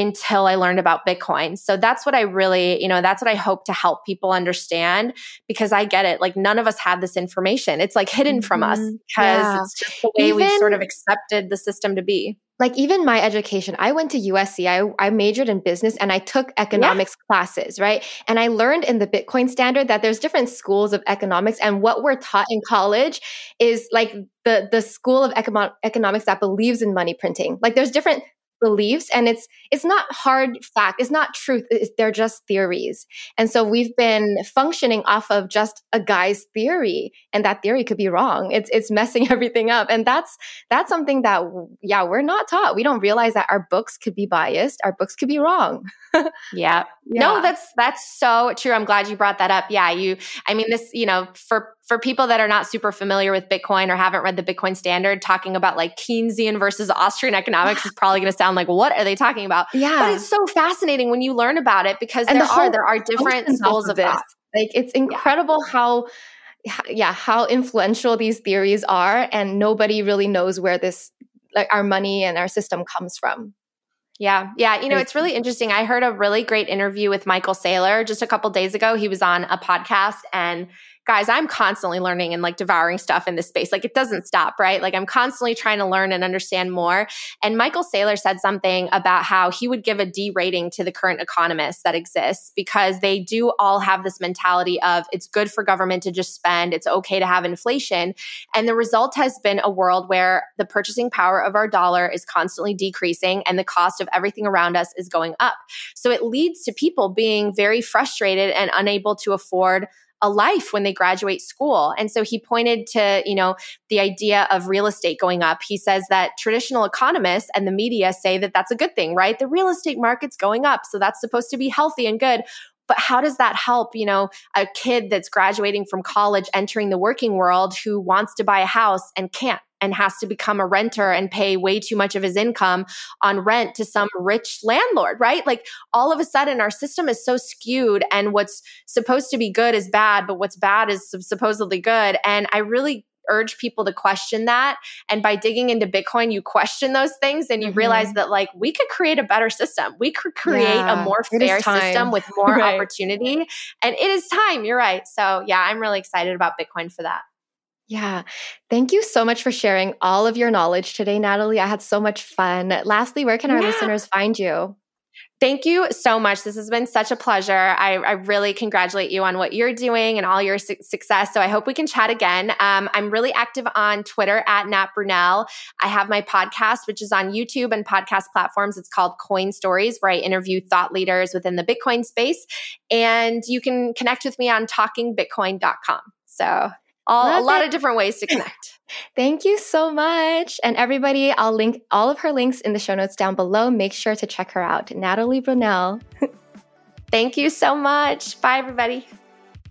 until I learned about Bitcoin. So that's what I really, you know, that's what I hope to help people understand because I get it. Like none of us have this information. It's like hidden mm-hmm. from us because yeah. it's just the way Even, we sort of accepted the system to be. Like even my education, I went to USC. I, I majored in business and I took economics yeah. classes, right? And I learned in the Bitcoin standard that there's different schools of economics, and what we're taught in college is like the the school of econo- economics that believes in money printing. Like there's different beliefs and it's it's not hard fact it's not truth it's, they're just theories and so we've been functioning off of just a guy's theory and that theory could be wrong it's it's messing everything up and that's that's something that yeah we're not taught we don't realize that our books could be biased our books could be wrong yeah. yeah. No, that's that's so true. I'm glad you brought that up. Yeah, you I mean this, you know, for for people that are not super familiar with Bitcoin or haven't read the Bitcoin standard, talking about like Keynesian versus Austrian economics is probably going to sound like what are they talking about? Yeah. But it's so fascinating when you learn about it because and there the are there are different schools of, of thought. Like it's incredible yeah. how yeah, how influential these theories are and nobody really knows where this like our money and our system comes from. Yeah. Yeah. You know, it's really interesting. I heard a really great interview with Michael Saylor just a couple days ago. He was on a podcast and guys, I'm constantly learning and like devouring stuff in this space. Like it doesn't stop, right? Like I'm constantly trying to learn and understand more. And Michael Saylor said something about how he would give a D rating to the current economists that exists because they do all have this mentality of it's good for government to just spend, it's okay to have inflation. And the result has been a world where the purchasing power of our dollar is constantly decreasing and the cost of everything around us is going up. So it leads to people being very frustrated and unable to afford a life when they graduate school. And so he pointed to, you know, the idea of real estate going up. He says that traditional economists and the media say that that's a good thing, right? The real estate market's going up, so that's supposed to be healthy and good but how does that help you know a kid that's graduating from college entering the working world who wants to buy a house and can't and has to become a renter and pay way too much of his income on rent to some rich landlord, right? Like all of a sudden our system is so skewed and what's supposed to be good is bad, but what's bad is supposedly good. And I really urge people to question that. And by digging into Bitcoin, you question those things and you mm-hmm. realize that like we could create a better system. We could create yeah, a more fair system with more right. opportunity. And it is time. You're right. So yeah, I'm really excited about Bitcoin for that. Yeah. Thank you so much for sharing all of your knowledge today, Natalie. I had so much fun. Lastly, where can our yeah. listeners find you? Thank you so much. This has been such a pleasure. I, I, really congratulate you on what you're doing and all your su- success. So I hope we can chat again. Um, I'm really active on Twitter at Nat Brunell. I have my podcast, which is on YouTube and podcast platforms. It's called Coin Stories, where I interview thought leaders within the Bitcoin space. And you can connect with me on talkingbitcoin.com. So all Love a lot it. of different ways to connect. Thank you so much. And everybody, I'll link all of her links in the show notes down below. Make sure to check her out. Natalie Brunell. Thank you so much. Bye, everybody.